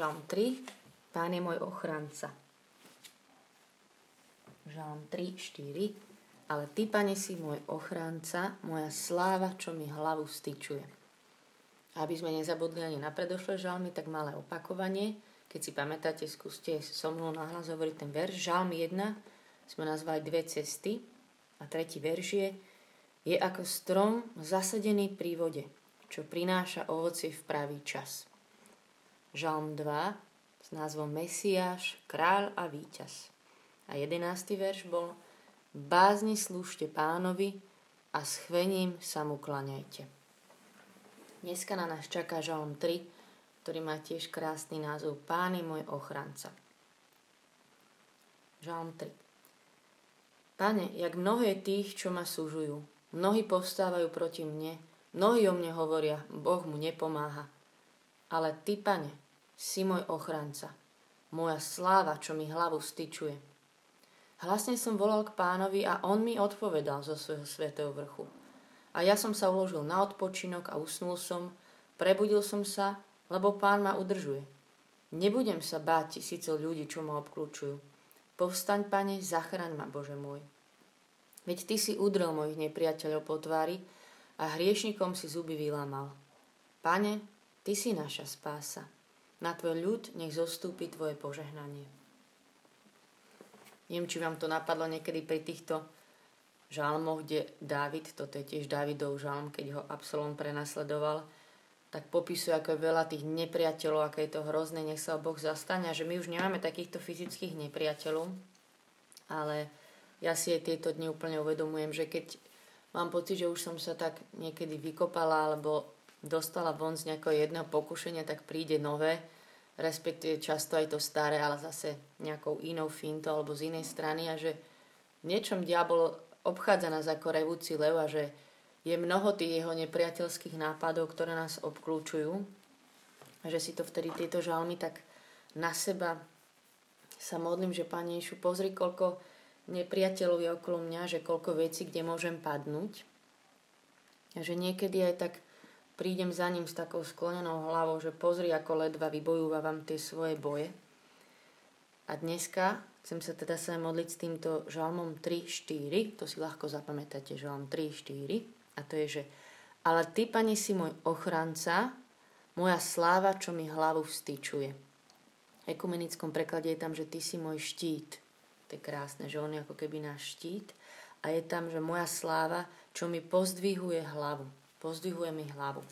Žalm 3. Pán je môj ochranca. Žalm 3, 4. Ale ty, pane, si môj ochranca, moja sláva, čo mi hlavu styčuje. Aby sme nezabudli ani na predošlé žalmy, tak malé opakovanie. Keď si pamätáte, skúste so mnou nahlas hovoriť ten verš. Žalm 1 sme nazvali dve cesty a tretí verš je je ako strom zasadený pri vode, čo prináša ovocie v pravý čas. Žalm 2 s názvom Mesiáš, kráľ a víťaz. A jedenácty verš bol Bázni slúžte pánovi a s chvením sa mu klaňajte. Dneska na nás čaká Žalm 3, ktorý má tiež krásny názov Pán môj ochranca. Žalm 3 Pane, jak mnohé tých, čo ma súžujú, Mnohí povstávajú proti mne, mnohí o mne hovoria, Boh mu nepomáha. Ale ty, pane, si môj ochranca, moja sláva, čo mi hlavu styčuje. Hlasne som volal k pánovi a on mi odpovedal zo svojho svetého vrchu. A ja som sa uložil na odpočinok a usnul som, prebudil som sa, lebo pán ma udržuje. Nebudem sa báť tisícov ľudí, čo ma obklúčujú. Povstaň, pane, zachraň ma, Bože môj. Veď ty si udrel mojich nepriateľov po tvári a hriešnikom si zuby vylámal. Pane, ty si naša spása. Na tvoj ľud nech zostúpi tvoje požehnanie. Neviem, či vám to napadlo niekedy pri týchto žalmoch, kde Dávid, toto je tiež Dávidov žalm, keď ho Absalom prenasledoval, tak popisuje, ako je veľa tých nepriateľov, aké je to hrozné, nech sa Boh zastane a že my už nemáme takýchto fyzických nepriateľov, ale ja si aj tieto dni úplne uvedomujem, že keď mám pocit, že už som sa tak niekedy vykopala alebo dostala von z nejakého jedného pokušenia, tak príde nové, respektíve často aj to staré, ale zase nejakou inou fintou alebo z inej strany a že v niečom diabol obchádza nás ako revúci lev a že je mnoho tých jeho nepriateľských nápadov, ktoré nás obklúčujú a že si to vtedy tieto žalmy tak na seba sa modlím, že Pane Ješu, pozri, koľko nepriateľov je okolo mňa, že koľko vecí, kde môžem padnúť. A že niekedy aj tak prídem za ním s takou sklonenou hlavou, že pozri, ako ledva vybojúvam tie svoje boje. A dneska chcem sa teda sa modliť s týmto žalmom 3.4, to si ľahko zapamätáte, žalm 3.4, a to je, že ale ty, pani, si môj ochranca, moja sláva, čo mi hlavu vstýčuje. V ekumenickom preklade je tam, že ty si môj štít, to je krásne, že on je ako keby náš štít a je tam, že moja sláva, čo mi pozdvihuje hlavu. Pozdvihuje mi hlavu.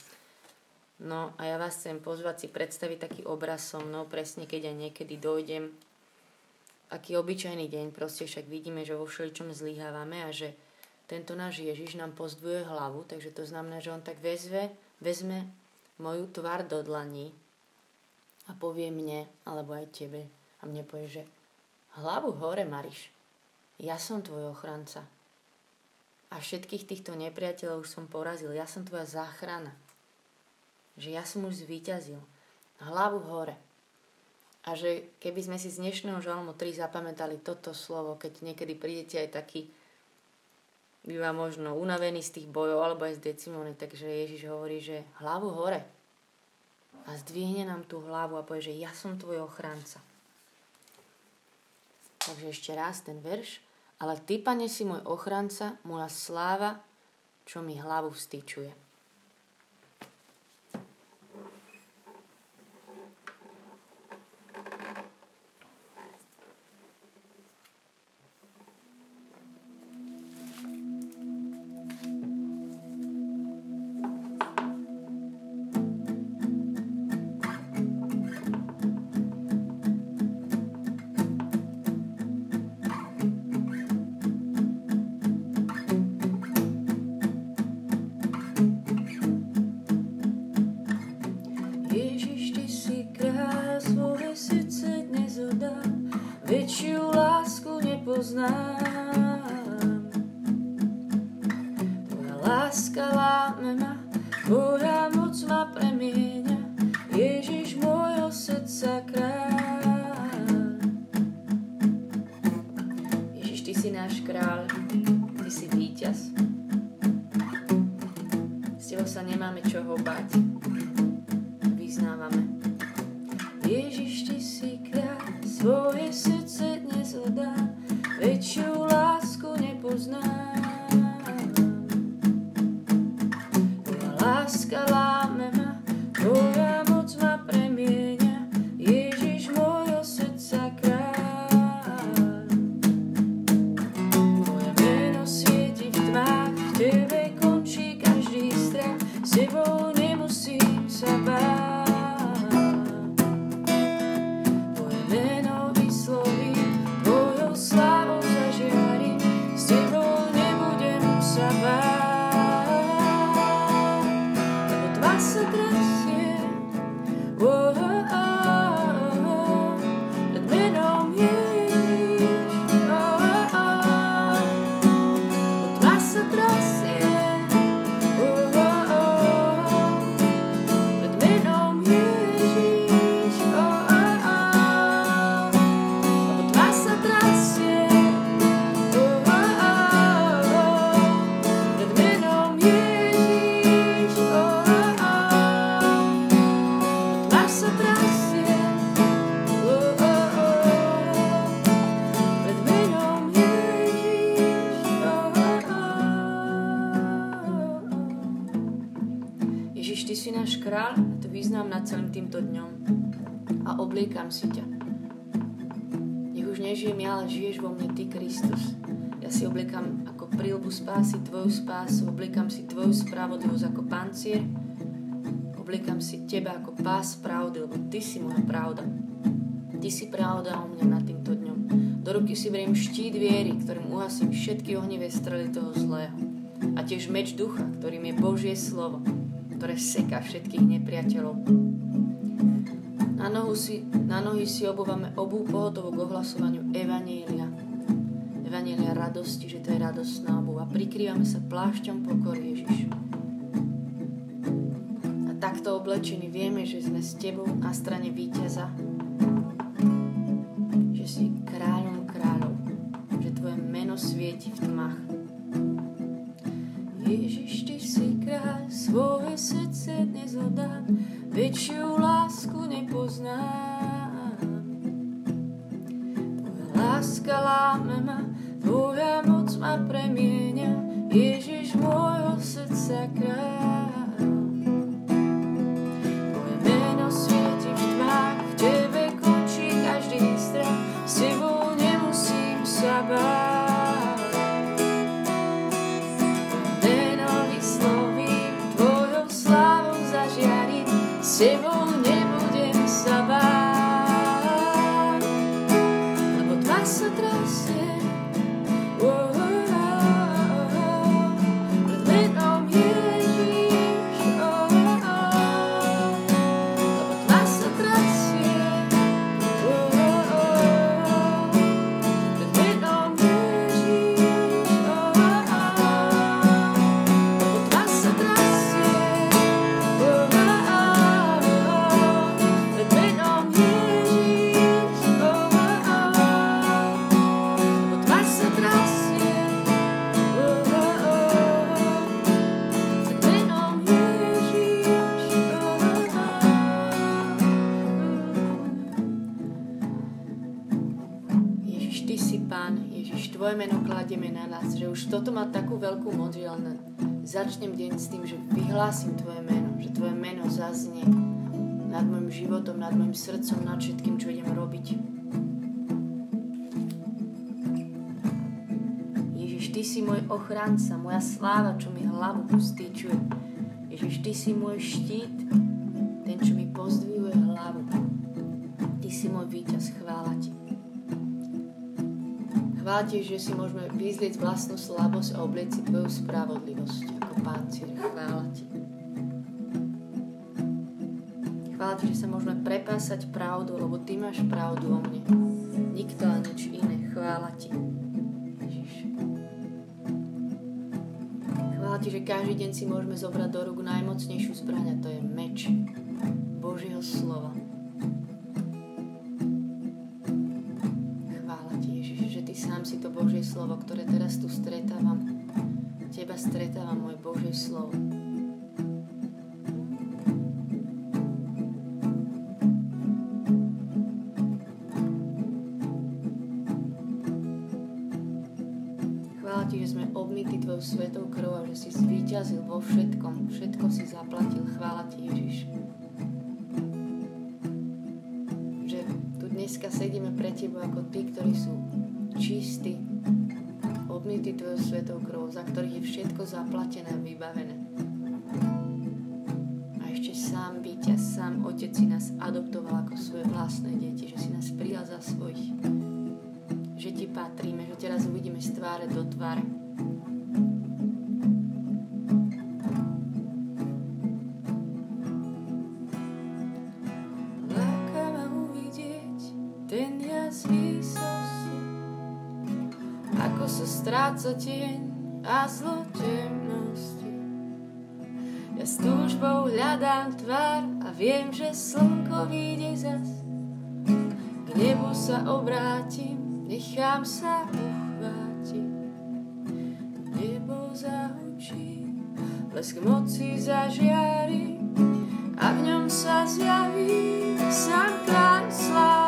No a ja vás chcem pozvať si predstaviť taký obraz so mnou, presne keď aj niekedy dojdem, aký obyčajný deň, proste však vidíme, že vo všeličom zlyhávame a že tento náš Ježiš nám pozdvuje hlavu, takže to znamená, že on tak vezve, vezme moju tvár do dlaní a povie mne, alebo aj tebe, a mne povie, že Hlavu hore, Mariš. Ja som tvoj ochranca. A všetkých týchto nepriateľov som porazil. Ja som tvoja záchrana. Že ja som už zvíťazil. Hlavu hore. A že keby sme si z dnešného žalmu 3 zapamätali toto slovo, keď niekedy prídete aj taký býva možno unavený z tých bojov alebo aj z decimóny, takže Ježiš hovorí, že hlavu hore. A zdvihne nám tú hlavu a povie, že ja som tvoj ochranca. Takže ešte raz ten verš. Ale ty, pane, si môj ochranca, moja sláva, čo mi hlavu Láskavá mena, Tvoja moc ma premieňa, Ježiš môjho srdca kráľ. Ježiš, Ty si náš kráľ, Ty si víťaz. z Tebou sa nemáme čoho bať. Vyznávame. Ježiš, Ty si kráľ, svoje srdce dnes odá, väčšiu lásku nepoznám. ask a lot. Obliekam si ťa. Nech už nežijem ja, ale žiješ vo mne Ty, Kristus. Ja si obliekam ako prílbu spásy Tvoju spásu, obliekam si Tvoju spravodlivosť ako pancier, obliekam si Teba ako pás pravdy, lebo Ty si moja pravda. Ty si pravda o mne nad týmto dňom. Do ruky si beriem štít viery, ktorým uhasím všetky ohnivé strely toho zlého. A tiež meč ducha, ktorým je Božie slovo, ktoré seká všetkých nepriateľov. Na, nohu si, na nohy si obúvame obú pohotovú k ohlasovaniu Evanielia. Evanielia radosti, že to je radostná obuva. Prikrývame sa plášťom pokory Ježiš. A takto oblečení vieme, že sme s Tebou na strane víťaza, už toto má takú veľkú moc, že len začnem deň s tým, že vyhlásim Tvoje meno, že Tvoje meno zaznie nad môjim životom, nad môjim srdcom, nad všetkým, čo idem robiť. Ježiš, Ty si môj ochranca, moja sláva, čo mi hlavu pustýčuje. Ježiš, Ty si môj štít, ten, čo mi pozdvihuje hlavu. Ty si môj víťaz, chvála Ti. Chvála Ti, že si môžeme vyzlieť vlastnú slabosť a oblieť si Tvoju spravodlivosť ako páncier. Chvála Ti. Chvála Ti, že sa môžeme prepásať pravdu, lebo Ty máš pravdu o mne. Nikto a nič iné. Chvála Ti. Ježiš. Chvála Ti, že každý deň si môžeme zobrať do rúk najmocnejšiu zbraň a to je meč Božieho slova. Slovo, ktoré teraz tu stretávam. Teba stretávam, môj Božie slovo. Chvála Ti, že sme obmity Tvojou svetou krvou a že si zvíťazil vo všetkom. Všetko si zaplatil. Chvála Ti, Ježiš. Že tu dneska sedíme pre Tebou ako Tí, ktorí sú čistí, obmity Tvojou svetou krvou, za ktorých je všetko zaplatené a vybavené. A ešte sám víťaz, sám Otec si nás adoptoval ako svoje vlastné deti, že si nás prijal za svojich že ti patríme, že teraz uvidíme z tváre do tváre. Stráca tieň a zlo temnosti. Ja s túžbou hľadám tvár a viem, že slnko vyjde zas. K nebu sa obrátim, nechám sa uchvátiť. Nebo zahučí, blesk moci zažiari a v ňom sa zjaví sám kráľ slávy.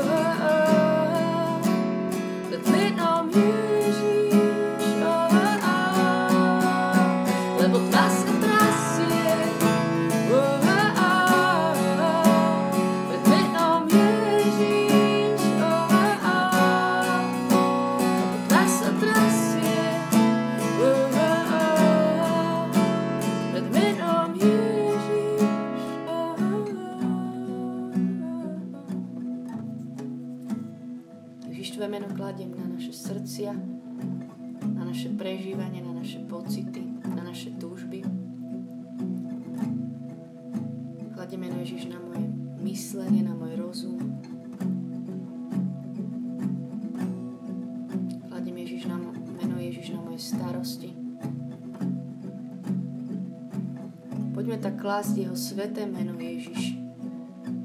starosti. Poďme tak klásť jeho sveté meno Ježiš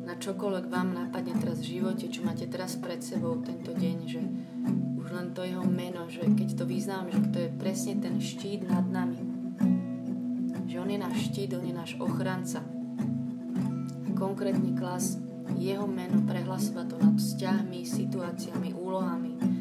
na čokoľvek vám napadne teraz v živote, čo máte teraz pred sebou tento deň, že už len to jeho meno, že keď to vyznám, že to je presne ten štít nad nami. Že on je náš štít, on je náš ochranca. A konkrétne klas jeho meno, prehlasovať to nad vzťahmi, situáciami, úlohami,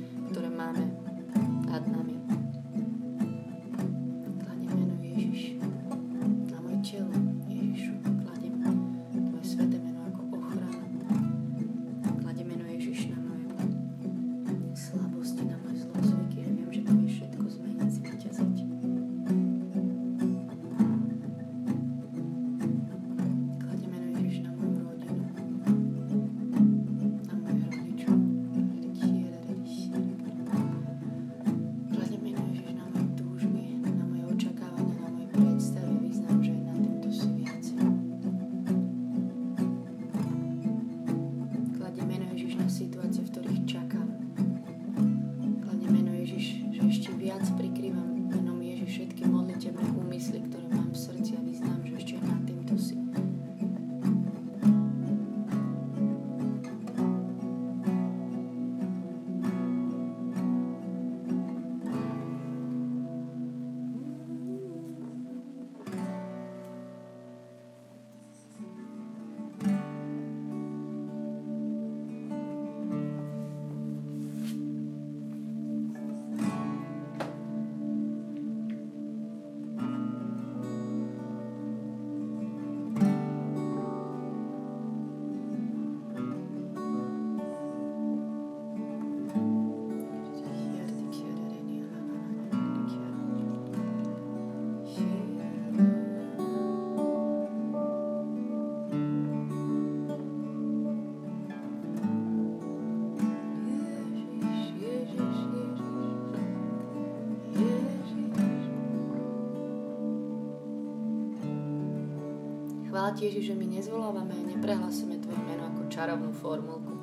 Chvála Ježiš, že my nezvolávame a neprehlasujeme Tvoje meno ako čarovnú formulku.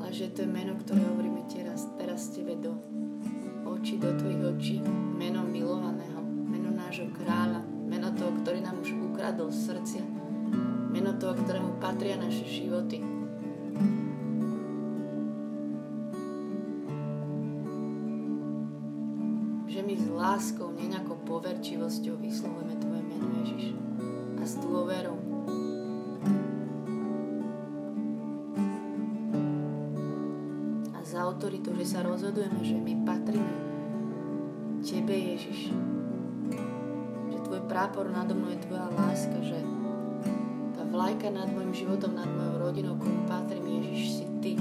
Ale že to je meno, ktoré hovoríme teraz, teraz Tebe do očí, do Tvojich očí. Meno milovaného, meno nášho kráľa, meno toho, ktorý nám už ukradol srdcia, meno toho, ktorému patria naše životy. Že my s láskou, nie nejakou poverčivosťou vyslovujeme Tvoje s dôverou. A za autoritou, že sa rozhodujeme, že my patríme Tebe, Ježiš. Že Tvoj prápor nado mnou je Tvoja láska, že tá vlajka nad môjim životom, nad mojou rodinou, komu patrím, Ježiš, si Ty.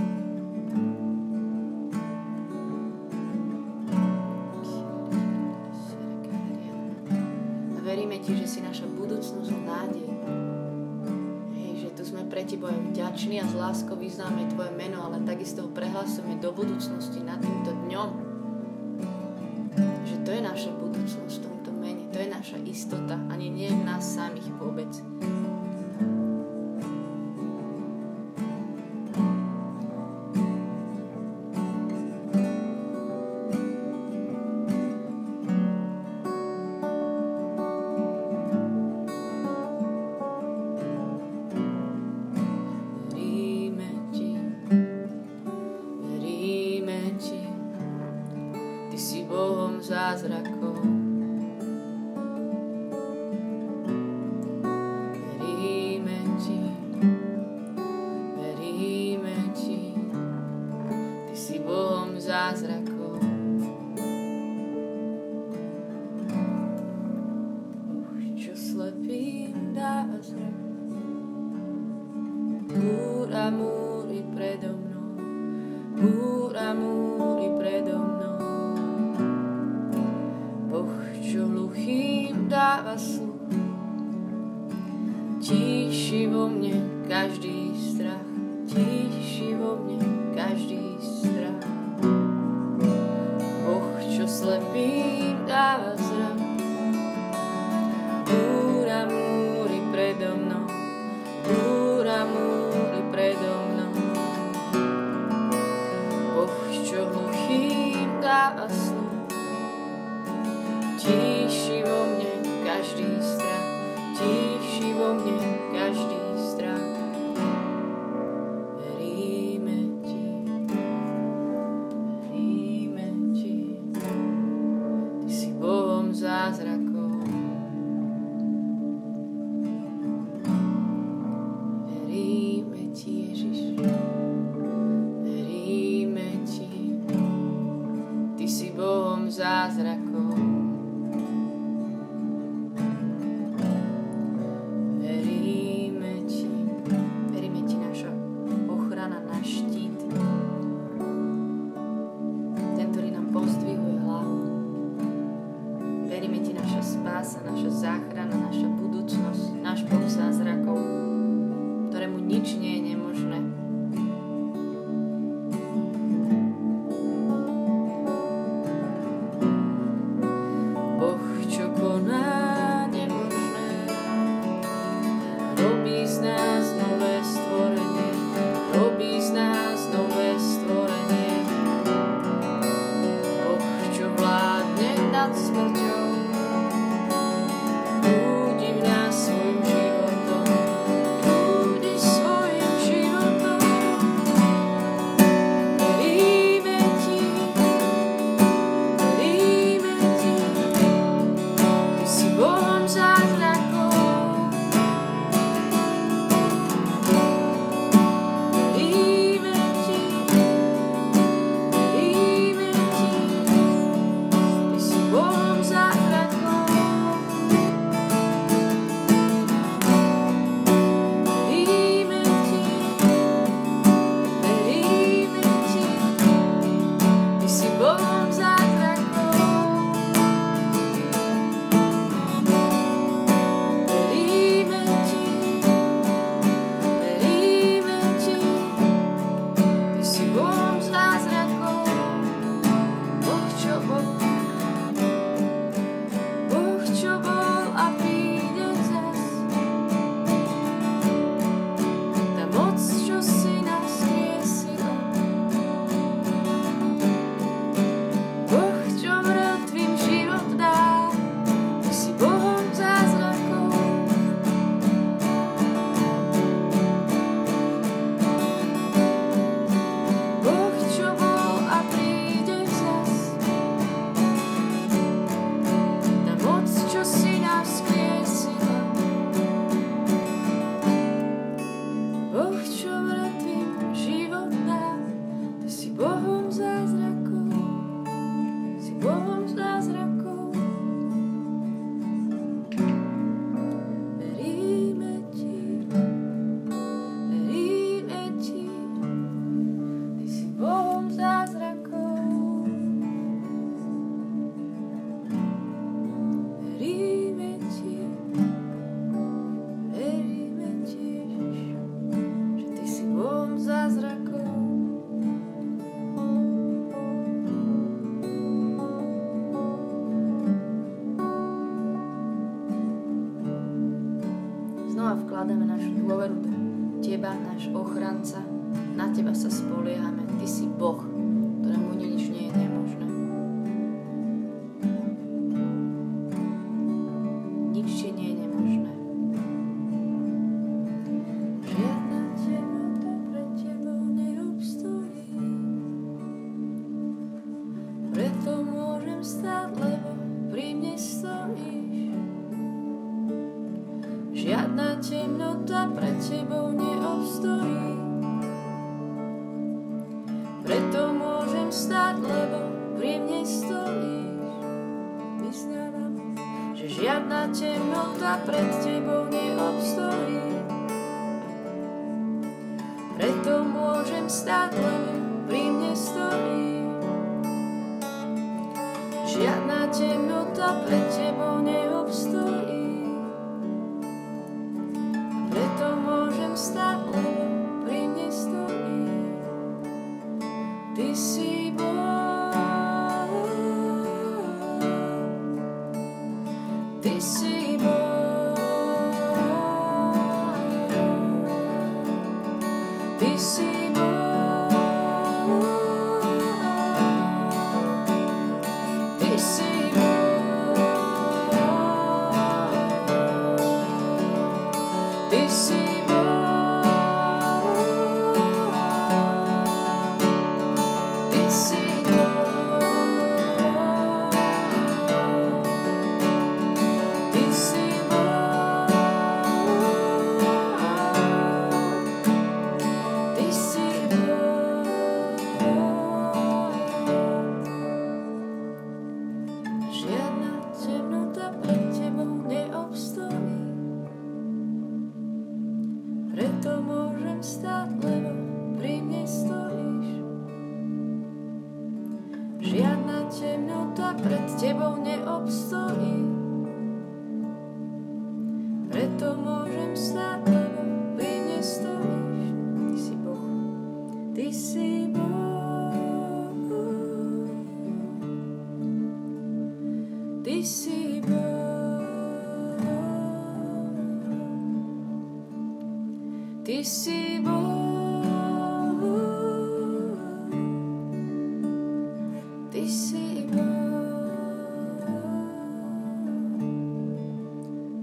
Je vďačný a s láskou vyznáme Tvoje meno, ale takisto ho prehlasujeme do budúcnosti nad týmto dňom. Že to je naša budúcnosť v tomto mene, to je naša istota, ani nie v nás samých vôbec. hasnú. Tíši vo mne každý strach, tíši vo mne každý strach. Boh, čo slepý dáva vkladáme našu dôveru do Teba, náš ochranca, na Teba sa spoliehame, Ty si Boh, Žiadna temnota pred tebou neobstojí. Preto môžem stáť len pri mne stojí. Žiadna temnota pred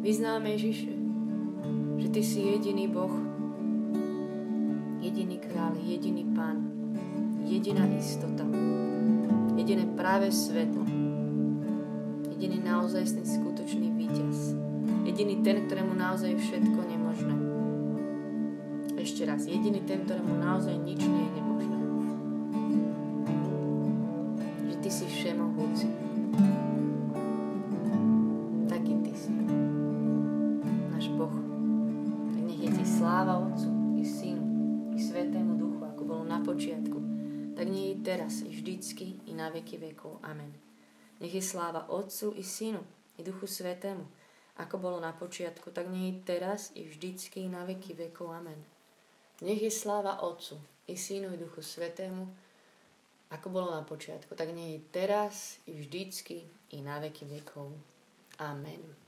Vyznáme Ježiše, Ty si jediný Boh, jediný kráľ, jediný Pán, jediná istota, jediné práve svetlo, jediný naozajstný skutočný víťaz, jediný ten, ktorému naozaj všetko nemožné. Ešte raz, jediný ten, ktorému naozaj nič nie je nemožné. Že Ty si všemohúci. Na veky vekov. Amen. Nech je sláva Otcu i Synu i Duchu Svetému, ako bolo na počiatku, tak nie je teraz, i vždycky, na veky vekov. Amen. Nech je sláva Otcu i Synu i Duchu Svetému, ako bolo na počiatku, tak nie je teraz, i vždycky, i na veky vekov. Amen.